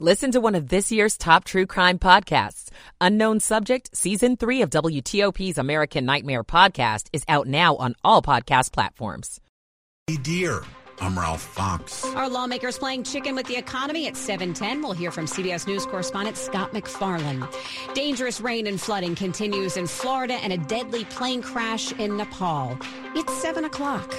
Listen to one of this year's top true crime podcasts. Unknown Subject, Season 3 of WTOP's American Nightmare podcast is out now on all podcast platforms. Hey, dear. I'm Ralph Fox. Our lawmakers playing chicken with the economy at 710. We'll hear from CBS News correspondent Scott MacFarlane. Dangerous rain and flooding continues in Florida and a deadly plane crash in Nepal. It's 7 o'clock.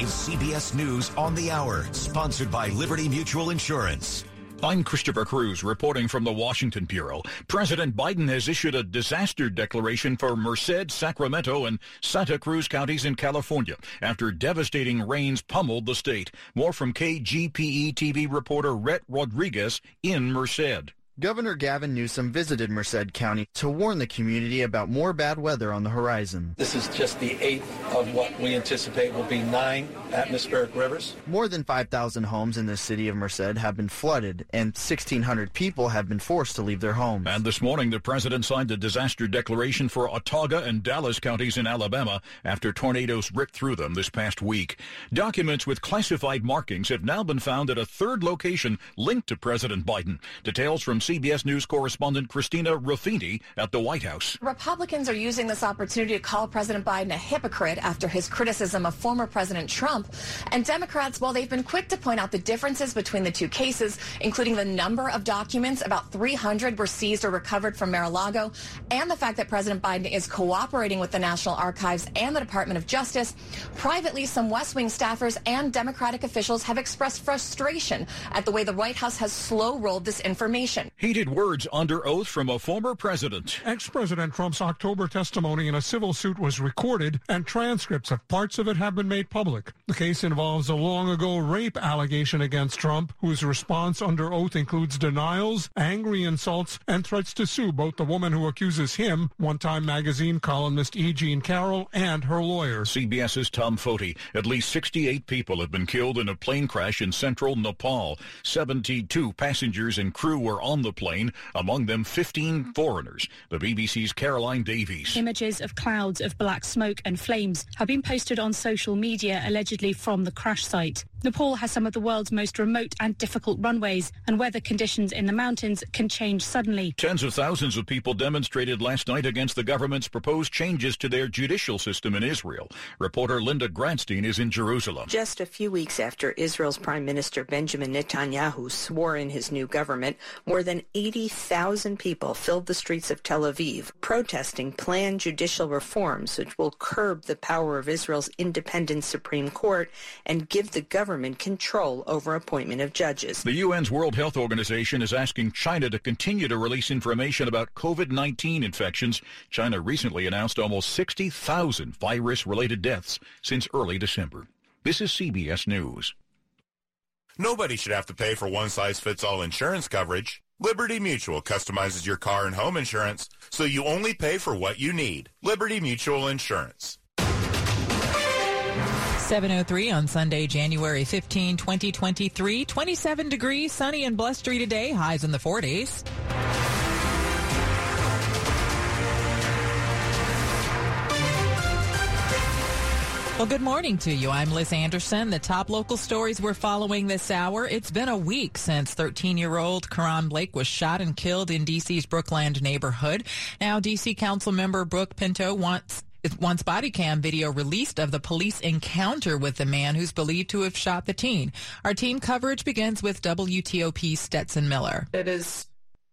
Is CBS News on the Hour, sponsored by Liberty Mutual Insurance. I'm Christopher Cruz reporting from the Washington Bureau. President Biden has issued a disaster declaration for Merced, Sacramento, and Santa Cruz counties in California after devastating rains pummeled the state. More from KGPE TV reporter Rhett Rodriguez in Merced. Governor Gavin Newsom visited Merced County to warn the community about more bad weather on the horizon. This is just the eighth of what we anticipate will be nine atmospheric rivers. More than 5,000 homes in the city of Merced have been flooded, and 1,600 people have been forced to leave their homes. And this morning, the president signed a disaster declaration for Autauga and Dallas counties in Alabama after tornadoes ripped through them this past week. Documents with classified markings have now been found at a third location linked to President Biden. Details from CBS News correspondent Christina Ruffini at the White House. Republicans are using this opportunity to call President Biden a hypocrite after his criticism of former President Trump. And Democrats, while they've been quick to point out the differences between the two cases, including the number of documents, about 300 were seized or recovered from Mar-a-Lago, and the fact that President Biden is cooperating with the National Archives and the Department of Justice, privately, some West Wing staffers and Democratic officials have expressed frustration at the way the White House has slow-rolled this information. Heated words under oath from a former president. Ex-President Trump's October testimony in a civil suit was recorded, and transcripts of parts of it have been made public. The case involves a long-ago rape allegation against Trump, whose response under oath includes denials, angry insults, and threats to sue both the woman who accuses him, one-time magazine columnist E. Jean Carroll, and her lawyer. CBS's Tom Foty. At least 68 people have been killed in a plane crash in central Nepal. 72 passengers and crew were on the plane, among them 15 foreigners. The BBC's Caroline Davies. Images of clouds of black smoke and flames have been posted on social media allegedly from the crash site. Nepal has some of the world's most remote and difficult runways, and weather conditions in the mountains can change suddenly. Tens of thousands of people demonstrated last night against the government's proposed changes to their judicial system in Israel. Reporter Linda Gradstein is in Jerusalem. Just a few weeks after Israel's Prime Minister Benjamin Netanyahu swore in his new government, more than 80,000 people filled the streets of Tel Aviv protesting planned judicial reforms which will curb the power of Israel's independent Supreme Court and give the government government control over appointment of judges. The UN's World Health Organization is asking China to continue to release information about COVID-19 infections. China recently announced almost 60,000 virus-related deaths since early December. This is CBS News. Nobody should have to pay for one-size-fits-all insurance coverage. Liberty Mutual customizes your car and home insurance so you only pay for what you need. Liberty Mutual Insurance. 703 on Sunday, January 15, 2023. 27 degrees, sunny and blustery today, highs in the 40s. Well, good morning to you. I'm Liz Anderson. The top local stories we're following this hour. It's been a week since 13-year-old Karon Blake was shot and killed in D.C.'s Brookland neighborhood. Now, D.C. Council member Brooke Pinto wants wants body cam video released of the police encounter with the man who's believed to have shot the teen. Our team coverage begins with WTOP Stetson Miller. It is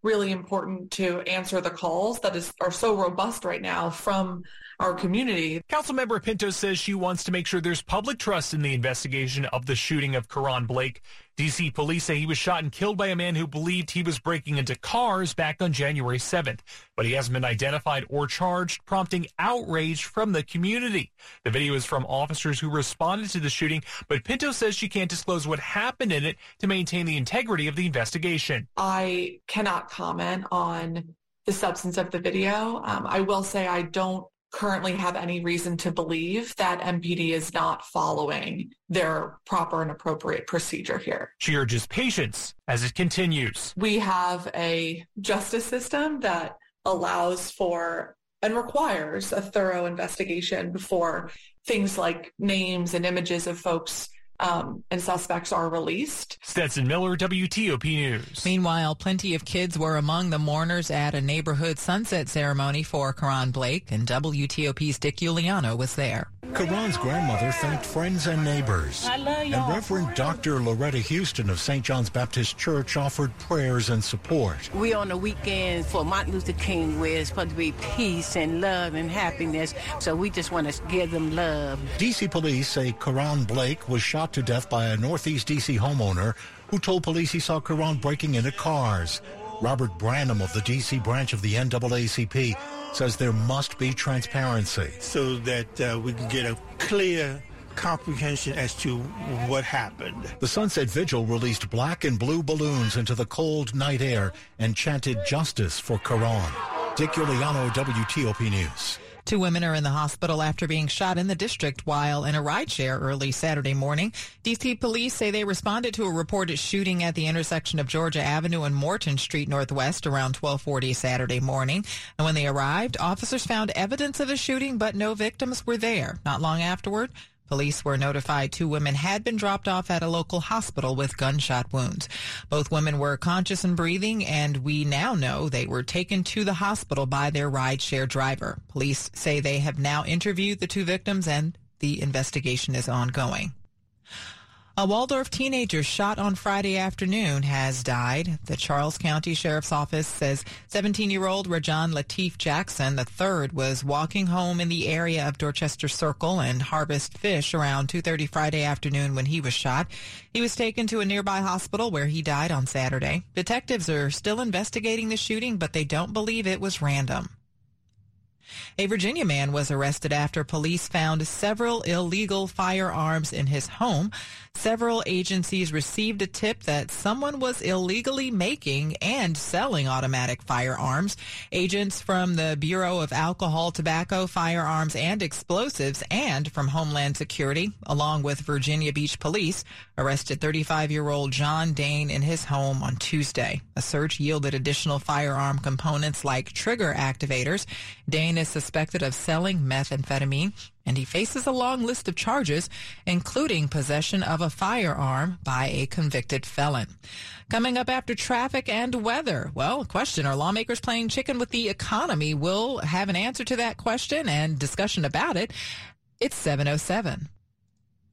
really important to answer the calls that is are so robust right now from our community. Councilmember Pinto says she wants to make sure there's public trust in the investigation of the shooting of Karon Blake. D.C. police say he was shot and killed by a man who believed he was breaking into cars back on January 7th, but he hasn't been identified or charged, prompting outrage from the community. The video is from officers who responded to the shooting, but Pinto says she can't disclose what happened in it to maintain the integrity of the investigation. I cannot comment on the substance of the video. Um, I will say I don't currently have any reason to believe that MPD is not following their proper and appropriate procedure here. She urges patience as it continues. We have a justice system that allows for and requires a thorough investigation before things like names and images of folks um, and suspects are released. Stetson Miller, WTOP News. Meanwhile, plenty of kids were among the mourners at a neighborhood sunset ceremony for Karon Blake, and WTOP's Dick Uliano was there. Karon's grandmother thanked friends and neighbors. And. Reverend Dr. Loretta Houston of St. John's Baptist Church offered prayers and support. We on the weekend for Martin Luther King where it's supposed to be peace and love and happiness. So we just want to give them love. D.C. police say Karon Blake was shot to death by a Northeast D.C. homeowner who told police he saw Karon breaking into cars. Robert Branham of the D.C. branch of the NAACP says there must be transparency. So that uh, we can get a clear comprehension as to what happened. The Sunset Vigil released black and blue balloons into the cold night air and chanted justice for Karon. Dick Uliano, WTOP News. Two women are in the hospital after being shot in the district while in a rideshare early Saturday morning. DC police say they responded to a reported shooting at the intersection of Georgia Avenue and Morton Street Northwest around 1240 Saturday morning. And when they arrived, officers found evidence of a shooting, but no victims were there. Not long afterward, Police were notified two women had been dropped off at a local hospital with gunshot wounds. Both women were conscious and breathing, and we now know they were taken to the hospital by their rideshare driver. Police say they have now interviewed the two victims and the investigation is ongoing. A Waldorf teenager shot on Friday afternoon has died. The Charles County Sheriff's Office says 17-year-old Rajan Latif Jackson III was walking home in the area of Dorchester Circle and Harvest Fish around 2.30 Friday afternoon when he was shot. He was taken to a nearby hospital where he died on Saturday. Detectives are still investigating the shooting, but they don't believe it was random. A Virginia man was arrested after police found several illegal firearms in his home. Several agencies received a tip that someone was illegally making and selling automatic firearms. Agents from the Bureau of Alcohol, Tobacco, Firearms, and Explosives and from Homeland Security, along with Virginia Beach Police, arrested 35-year-old John Dane in his home on Tuesday. A search yielded additional firearm components like trigger activators. Dane is suspected of selling methamphetamine and he faces a long list of charges, including possession of a firearm by a convicted felon. Coming up after traffic and weather. Well, question, are lawmakers playing chicken with the economy? We'll have an answer to that question and discussion about it. It's 707.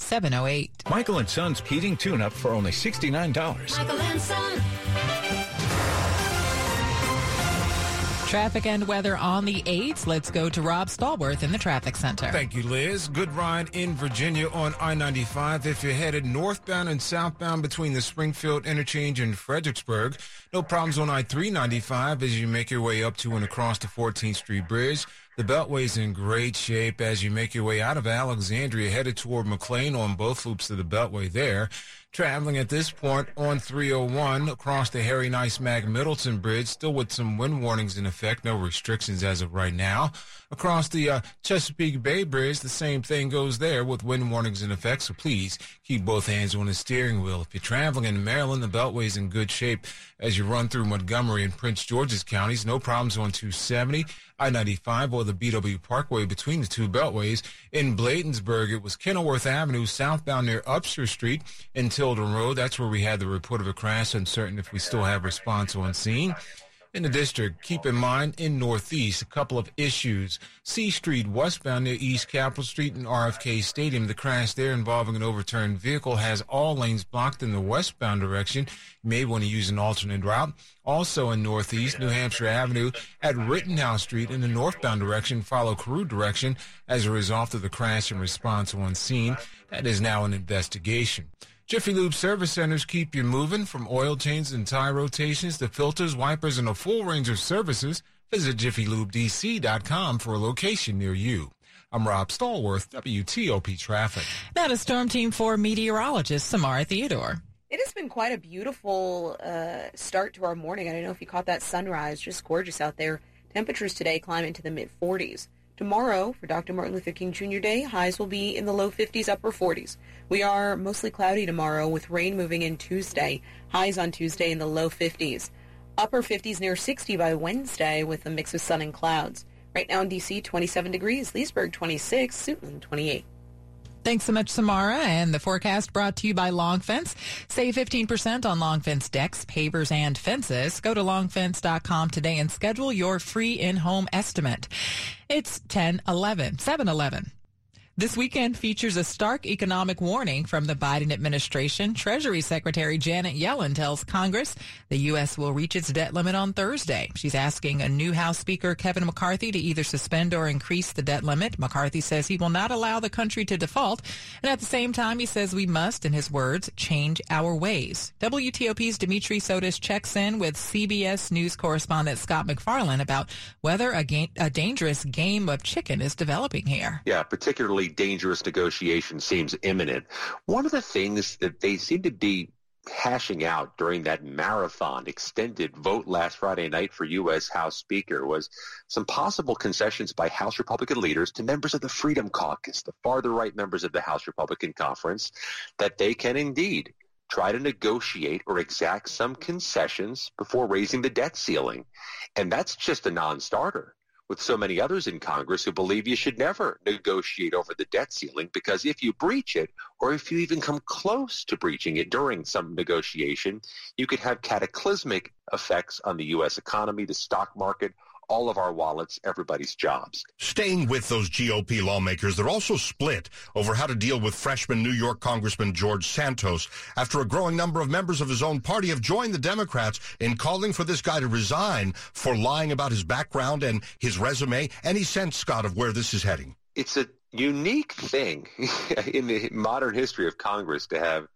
708. Michael and Son's heating tune-up for only $69. Michael and Son. Traffic and weather on the 8th. Let's go to Rob Stallworth in the traffic center. Thank you, Liz. Good ride in Virginia on I-95 if you're headed northbound and southbound between the Springfield interchange and Fredericksburg. No problems on I-395 as you make your way up to and across the 14th Street Bridge. The Beltway's in great shape as you make your way out of Alexandria, headed toward McLean on both loops of the Beltway there. Traveling at this point on 301 across the Harry Nice Mac Middleton Bridge, still with some wind warnings in effect, no restrictions as of right now. Across the uh, Chesapeake Bay Bridge, the same thing goes there with wind warnings in effect, so please keep both hands on the steering wheel. If you're traveling in Maryland, the Beltway's in good shape as you run through Montgomery and Prince George's counties. No problems on 270. I-95 or the BW Parkway between the two beltways. In Bladensburg, it was Kenilworth Avenue southbound near Upshur Street in Tilden Road. That's where we had the report of a crash. Uncertain if we still have response on scene. In the district, keep in mind in Northeast, a couple of issues. C Street westbound near East Capitol Street and RFK Stadium. The crash there involving an overturned vehicle has all lanes blocked in the westbound direction. You may want to use an alternate route. Also in Northeast, New Hampshire Avenue at Rittenhouse Street in the northbound direction, follow Carew direction as a result of the crash and response on scene. That is now an investigation. Jiffy Lube service centers keep you moving from oil changes and tire rotations to filters, wipers, and a full range of services. Visit jiffylubedc.com for a location near you. I'm Rob Stallworth, WTOP Traffic. That is Storm Team 4 meteorologist Samara Theodore. It has been quite a beautiful uh, start to our morning. I don't know if you caught that sunrise. Just gorgeous out there. Temperatures today climb into the mid 40s. Tomorrow, for Dr. Martin Luther King Jr. Day, highs will be in the low 50s, upper 40s. We are mostly cloudy tomorrow with rain moving in Tuesday. Highs on Tuesday in the low 50s. Upper 50s near 60 by Wednesday with a mix of sun and clouds. Right now in D.C., 27 degrees. Leesburg, 26. Suitland, 28. Thanks so much, Samara. And the forecast brought to you by Long Fence. Save 15% on Long Fence decks, pavers, and fences. Go to longfence.com today and schedule your free in-home estimate. It's 10 11, 7 11. This weekend features a stark economic warning from the Biden administration. Treasury Secretary Janet Yellen tells Congress the U.S. will reach its debt limit on Thursday. She's asking a new House Speaker Kevin McCarthy to either suspend or increase the debt limit. McCarthy says he will not allow the country to default. And at the same time, he says we must, in his words, change our ways. WTOP's Dimitri Sotis checks in with CBS News correspondent Scott MacFarlane about whether a, ga- a dangerous game of chicken is developing here. Yeah, particularly dangerous negotiation seems imminent. One of the things that they seem to be hashing out during that marathon extended vote last Friday night for U.S. House Speaker was some possible concessions by House Republican leaders to members of the Freedom Caucus, the farther right members of the House Republican Conference, that they can indeed try to negotiate or exact some concessions before raising the debt ceiling. And that's just a non-starter with so many others in Congress who believe you should never negotiate over the debt ceiling because if you breach it or if you even come close to breaching it during some negotiation, you could have cataclysmic effects on the U.S. economy, the stock market, all of our wallets, everybody's jobs. Staying with those GOP lawmakers, they're also split over how to deal with freshman New York Congressman George Santos after a growing number of members of his own party have joined the Democrats in calling for this guy to resign for lying about his background and his resume. Any sense, Scott, of where this is heading? It's a unique thing in the modern history of Congress to have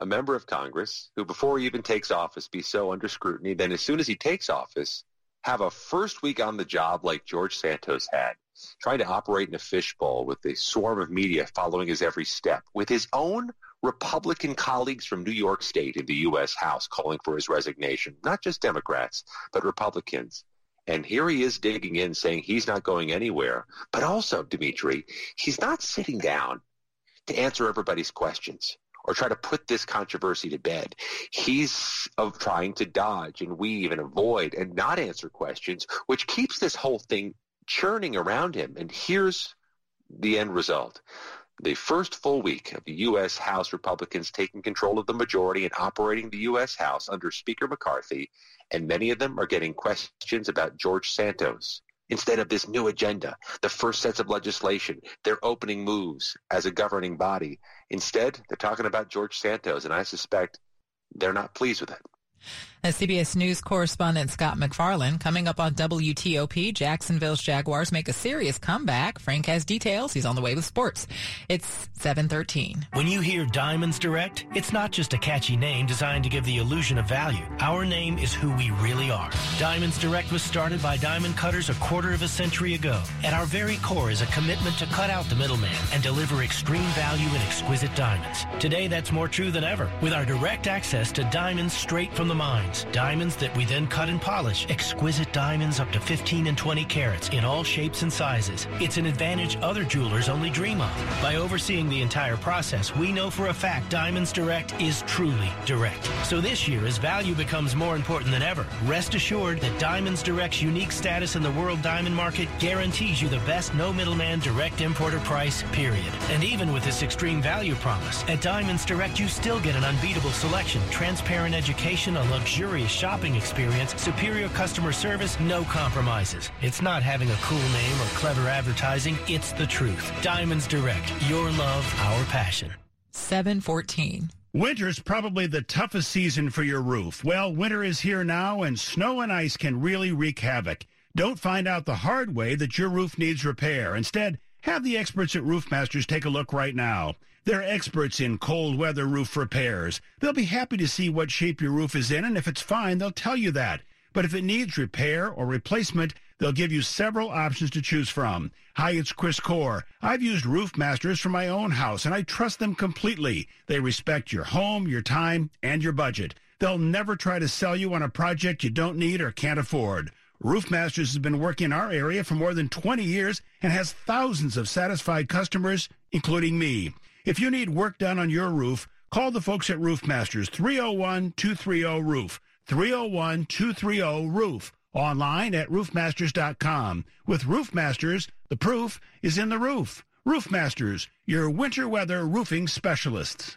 a member of Congress who, before he even takes office, be so under scrutiny. Then as soon as he takes office, have a first week on the job like George Santos had, trying to operate in a fishbowl with a swarm of media following his every step, with his own Republican colleagues from New York State in the U.S. House calling for his resignation, not just Democrats, but Republicans. And here he is digging in saying he's not going anywhere. But also, Dimitri, he's not sitting down to answer everybody's questions or try to put this controversy to bed. He's of trying to dodge and weave and avoid and not answer questions, which keeps this whole thing churning around him. And here's the end result. The first full week of the U.S. House Republicans taking control of the majority and operating the U.S. House under Speaker McCarthy, and many of them are getting questions about George Santos, instead of this new agenda, the first sets of legislation, their opening moves as a governing body. Instead, they're talking about George Santos, and I suspect they're not pleased with it. As CBS News correspondent Scott MacFarlane, coming up on WTOP, Jacksonville's Jaguars make a serious comeback. Frank has details. He's on the way with sports. It's 713. When you hear Diamonds Direct, it's not just a catchy name designed to give the illusion of value. Our name is who we really are. Diamonds Direct was started by diamond cutters a quarter of a century ago. At our very core is a commitment to cut out the middleman and deliver extreme value in exquisite diamonds. Today, that's more true than ever with our direct access to diamonds straight from the mines. Diamonds that we then cut and polish. Exquisite diamonds up to 15 and 20 carats in all shapes and sizes. It's an advantage other jewelers only dream of. By overseeing the entire process, we know for a fact Diamonds Direct is truly direct. So this year, as value becomes more important than ever, rest assured that Diamonds Direct's unique status in the world diamond market guarantees you the best no middleman direct importer price, period. And even with this extreme value promise, at Diamonds Direct you still get an unbeatable selection, transparent education, a luxurious luxurious shopping experience, superior customer service, no compromises. It's not having a cool name or clever advertising, it's the truth. Diamonds Direct, your love, our passion. 714. Winter's probably the toughest season for your roof. Well, winter is here now, and snow and ice can really wreak havoc. Don't find out the hard way that your roof needs repair. Instead, have the experts at Roofmasters take a look right now. They're experts in cold weather roof repairs. They'll be happy to see what shape your roof is in, and if it's fine, they'll tell you that. But if it needs repair or replacement, they'll give you several options to choose from. Hi, it's Chris Core. I've used Roofmasters for my own house, and I trust them completely. They respect your home, your time, and your budget. They'll never try to sell you on a project you don't need or can't afford. Roofmasters has been working in our area for more than 20 years and has thousands of satisfied customers, including me. If you need work done on your roof, call the folks at Roofmasters 301-230-ROOF. 301-230-ROOF. Online at roofmasters.com. With Roofmasters, the proof is in the roof. Roofmasters, your winter weather roofing specialists.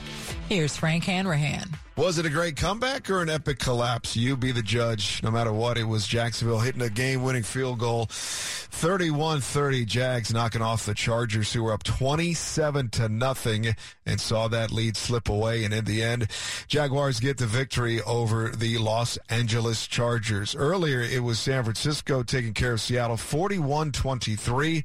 Here's Frank Hanrahan. Was it a great comeback or an epic collapse? You be the judge. No matter what, it was Jacksonville hitting a game winning field goal. 31 30, Jags knocking off the Chargers, who were up 27 to nothing and saw that lead slip away. And in the end, Jaguars get the victory over the Los Angeles Chargers. Earlier, it was San Francisco taking care of Seattle 41 23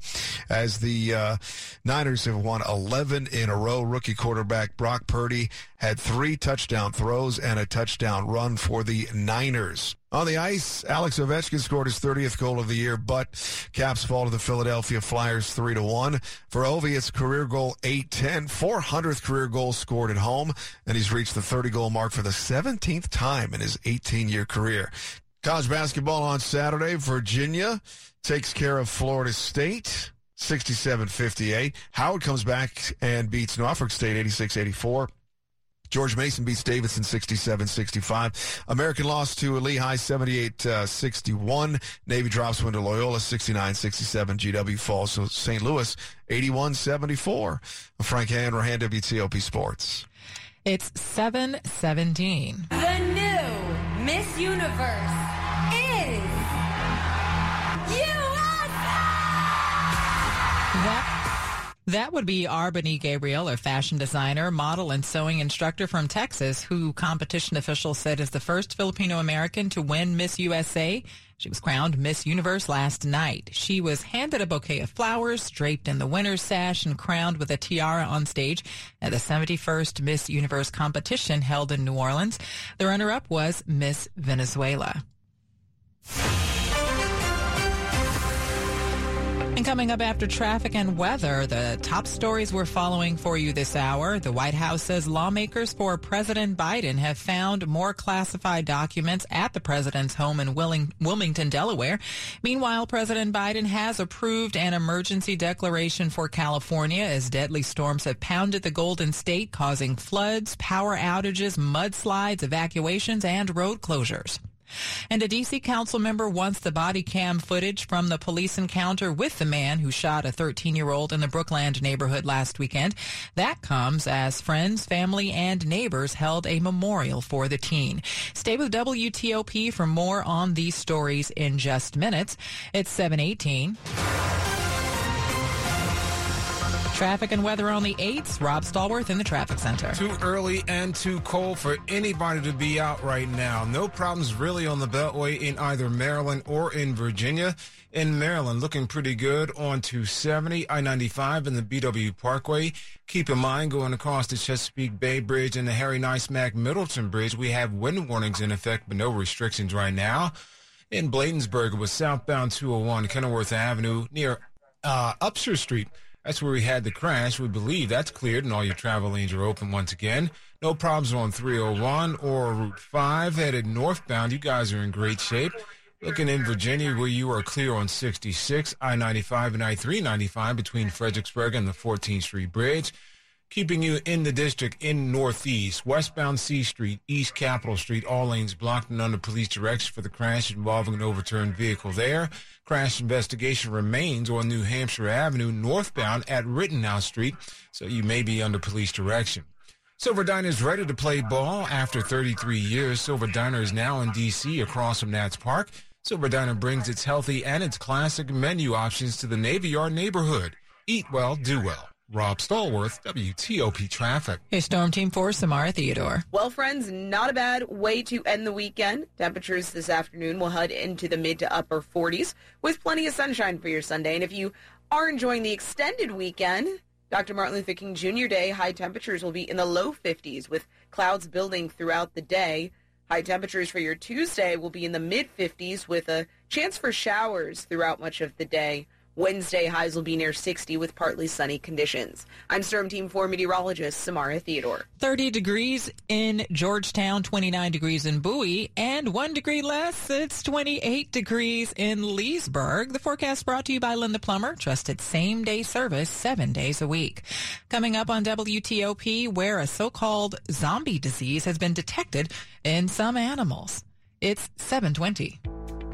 as the uh, Niners have won 11 in a row. Rookie quarterback Brock Purdy had three touchdown throws and a touchdown run for the Niners. On the ice, Alex Ovechkin scored his 30th goal of the year, but Caps fall to the Philadelphia Flyers 3 to 1. For Ovi, it's career goal 810, 400th career goal scored at home, and he's reached the 30 goal mark for the 17th time in his 18 year career. College basketball on Saturday, Virginia takes care of Florida State. 67-58. Howard comes back and beats Norfolk State 86-84. George Mason beats Davidson 67-65. American lost to Lehigh 78-61. Uh, Navy drops one to Loyola 69-67. GW falls to St. Louis 81-74. Frank Hanrahan, WTOP Sports. It's 717. The new Miss Universe is USA! That that would be R'Bonney Gabriel, a fashion designer, model, and sewing instructor from Texas, who competition officials said is the first Filipino American to win Miss USA. She was crowned Miss Universe last night. She was handed a bouquet of flowers, draped in the winner's sash, and crowned with a tiara on stage at the 71st Miss Universe competition held in New Orleans. The runner-up was Miss Venezuela. And coming up after traffic and weather, the top stories we're following for you this hour. The White House says lawmakers for President Biden have found more classified documents at the president's home in Wilmington, Delaware. Meanwhile, President Biden has approved an emergency declaration for California as deadly storms have pounded the Golden State, causing floods, power outages, mudslides, evacuations, and road closures. And a D.C. council member wants the body cam footage from the police encounter with the man who shot a 13-year-old in the Brookland neighborhood last weekend. That comes as friends, family, and neighbors held a memorial for the teen. Stay with WTOP for more on these stories in just minutes. It's 718. Traffic and weather on the 8th. Rob Stallworth in the traffic center. Too early and too cold for anybody to be out right now. No problems really on the Beltway in either Maryland or in Virginia. In Maryland, looking pretty good on 270, I-95 and the BW Parkway. Keep in mind, going across the Chesapeake Bay Bridge and the Harry Nice-Mac Middleton Bridge, we have wind warnings in effect, but no restrictions right now. In Bladensburg, with southbound 201 Kenilworth Avenue near uh, Upshur Street. That's where we had the crash. We believe that's cleared and all your travel lanes are open once again. No problems on 301 or Route 5 headed northbound. You guys are in great shape. Looking in Virginia where you are clear on 66, I-95 and I-395 between Fredericksburg and the 14th Street Bridge. Keeping you in the district in Northeast. Westbound C Street, East Capitol Street, all lanes blocked and under police direction for the crash involving an overturned vehicle there. Crash investigation remains on New Hampshire Avenue, northbound at Rittenhouse Street, so you may be under police direction. Silver Diner is ready to play ball after 33 years. Silver Diner is now in D.C. across from Nats Park. Silver Diner brings its healthy and its classic menu options to the Navy Yard neighborhood. Eat well, do well. Rob Stallworth, WTOP Traffic. Hey, Storm Team 4, Samara Theodore. Well, friends, not a bad way to end the weekend. Temperatures this afternoon will head into the mid to upper 40s with plenty of sunshine for your Sunday. And if you are enjoying the extended weekend, Dr. Martin Luther King Jr. Day, high temperatures will be in the low 50s with clouds building throughout the day. High temperatures for your Tuesday will be in the mid 50s with a chance for showers throughout much of the day. Wednesday highs will be near 60 with partly sunny conditions. I'm Storm Team 4 meteorologist Samara Theodore. 30 degrees in Georgetown, 29 degrees in Bowie, and one degree less. It's 28 degrees in Leesburg. The forecast brought to you by Len the Plumber. Trusted same day service seven days a week. Coming up on WTOP, where a so-called zombie disease has been detected in some animals. It's 720.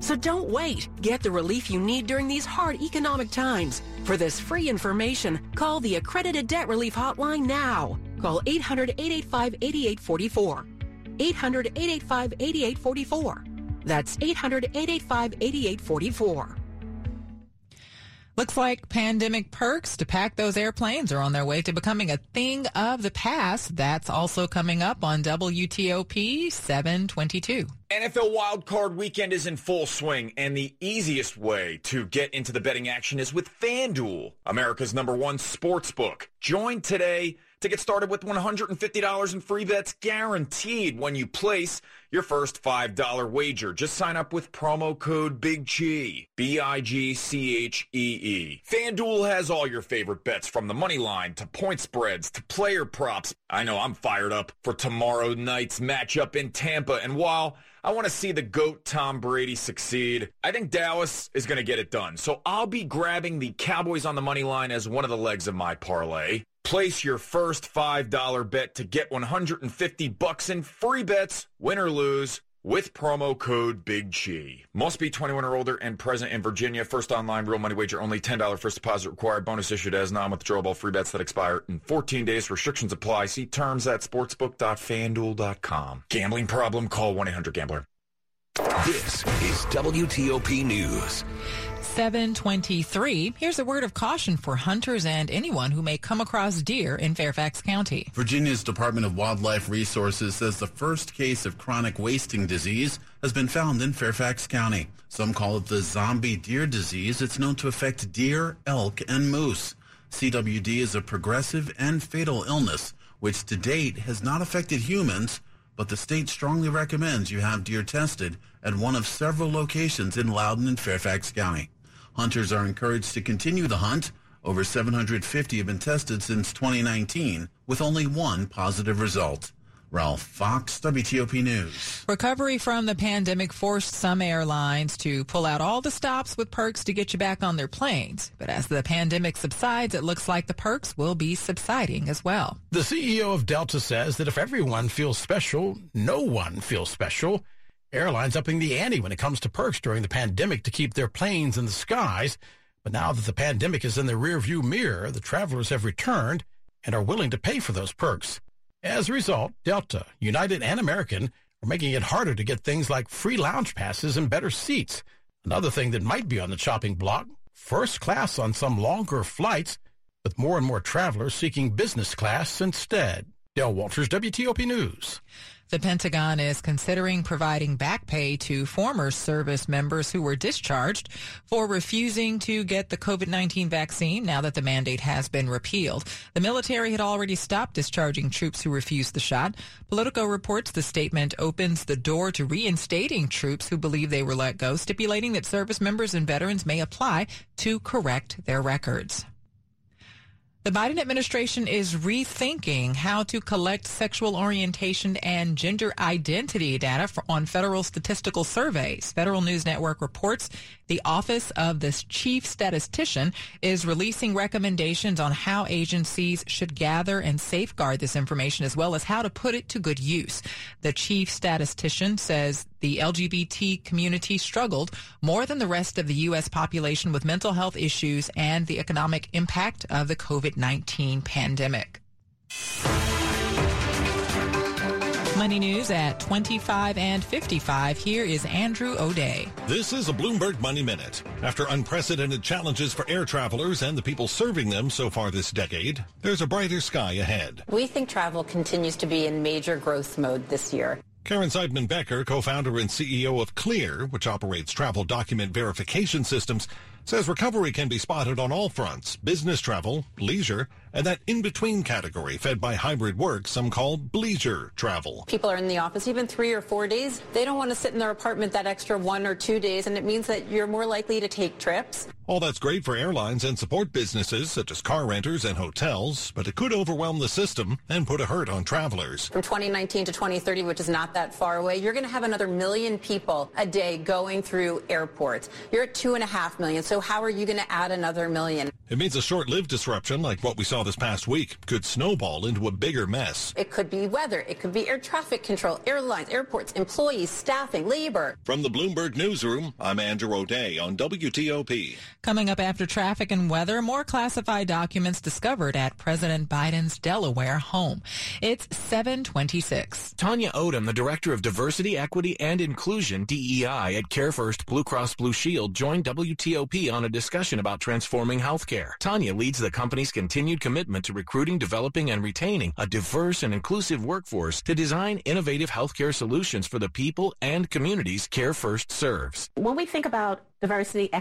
So don't wait. Get the relief you need during these hard economic times. For this free information, call the Accredited Debt Relief Hotline now. Call 800-885-8844. 800-885-8844. That's 800-885-8844. Looks like pandemic perks to pack those airplanes are on their way to becoming a thing of the past. That's also coming up on WTOP 722. NFL wildcard weekend is in full swing, and the easiest way to get into the betting action is with FanDuel, America's number one sports book. Join today to get started with $150 in free bets guaranteed when you place your first $5 wager. Just sign up with promo code Big G, B-I-G-C-H-E-E. FanDuel has all your favorite bets from the money line to point spreads to player props. I know I'm fired up for tomorrow night's matchup in Tampa, and while I want to see the GOAT Tom Brady succeed. I think Dallas is going to get it done. So I'll be grabbing the Cowboys on the money line as one of the legs of my parlay. Place your first $5 bet to get 150 bucks in free bets, win or lose, with promo code Big G. Must be 21 or older and present in Virginia. First online real money wager only $10 first deposit required. Bonus issued as non-withdrawable free bets that expire in 14 days. Restrictions apply. See terms at sportsbook.fanduel.com. Gambling problem? Call 1-800-GAMBLER. This is WTOP News. 723. Here's a word of caution for hunters and anyone who may come across deer in Fairfax County. Virginia's Department of Wildlife Resources says the first case of chronic wasting disease has been found in Fairfax County. Some call it the zombie deer disease. It's known to affect deer, elk, and moose. CWD is a progressive and fatal illness, which to date has not affected humans, but the state strongly recommends you have deer tested at one of several locations in Loudoun and Fairfax County. Hunters are encouraged to continue the hunt. Over 750 have been tested since 2019, with only one positive result. Ralph Fox, WTOP News. Recovery from the pandemic forced some airlines to pull out all the stops with perks to get you back on their planes. But as the pandemic subsides, it looks like the perks will be subsiding as well. The CEO of Delta says that if everyone feels special, no one feels special. Airlines upping the ante when it comes to perks during the pandemic to keep their planes in the skies. But now that the pandemic is in the rearview mirror, the travelers have returned and are willing to pay for those perks. As a result, Delta, United, and American are making it harder to get things like free lounge passes and better seats. Another thing that might be on the chopping block, first class on some longer flights, with more and more travelers seeking business class instead. Dale Walters, WTOP News. The Pentagon is considering providing back pay to former service members who were discharged for refusing to get the COVID-19 vaccine now that the mandate has been repealed. The military had already stopped discharging troops who refused the shot. Politico reports the statement opens the door to reinstating troops who believe they were let go, stipulating that service members and veterans may apply to correct their records. The Biden administration is rethinking how to collect sexual orientation and gender identity data for, on federal statistical surveys. Federal News Network reports the Office of the Chief Statistician is releasing recommendations on how agencies should gather and safeguard this information as well as how to put it to good use. The Chief Statistician says the LGBT community struggled more than the rest of the U.S. population with mental health issues and the economic impact of the COVID-19 pandemic. Money News at 25 and 55. Here is Andrew O'Day. This is a Bloomberg Money Minute. After unprecedented challenges for air travelers and the people serving them so far this decade, there's a brighter sky ahead. We think travel continues to be in major growth mode this year. Caryn Seidman Becker, co-founder and CEO of Clear, which operates travel document verification systems, says recovery can be spotted on all fronts, business travel, leisure, and that in-between category fed by hybrid work some call bleisure travel. People are in the office even three or four days. They don't want to sit in their apartment that extra one or two days, and it means that you're more likely to take trips. All that's great for airlines and support businesses such as car renters and hotels, but it could overwhelm the system and put a hurt on travelers. From 2019 to 2030, which is not that far away, you're going to have another million people a day going through airports. You're at two and a half million. So how are you going to add another million? It means a short-lived disruption like what we saw this past week could snowball into a bigger mess. It could be weather. It could be air traffic control, airlines, airports, employees, staffing, labor. From the Bloomberg Newsroom, I'm Andrew O'Day on WTOP. Coming up after traffic and weather, more classified documents discovered at President Biden's Delaware home. It's 726. Tanya Odom, the Director of Diversity, Equity, and Inclusion, DEI, at CareFirst Blue Cross Blue Shield, joined WTOP on a discussion about transforming healthcare. Tanya leads the company's continued commitment to recruiting, developing, and retaining a diverse and inclusive workforce to design innovative healthcare solutions for the people and communities CareFirst serves. When we think about diversity, equity,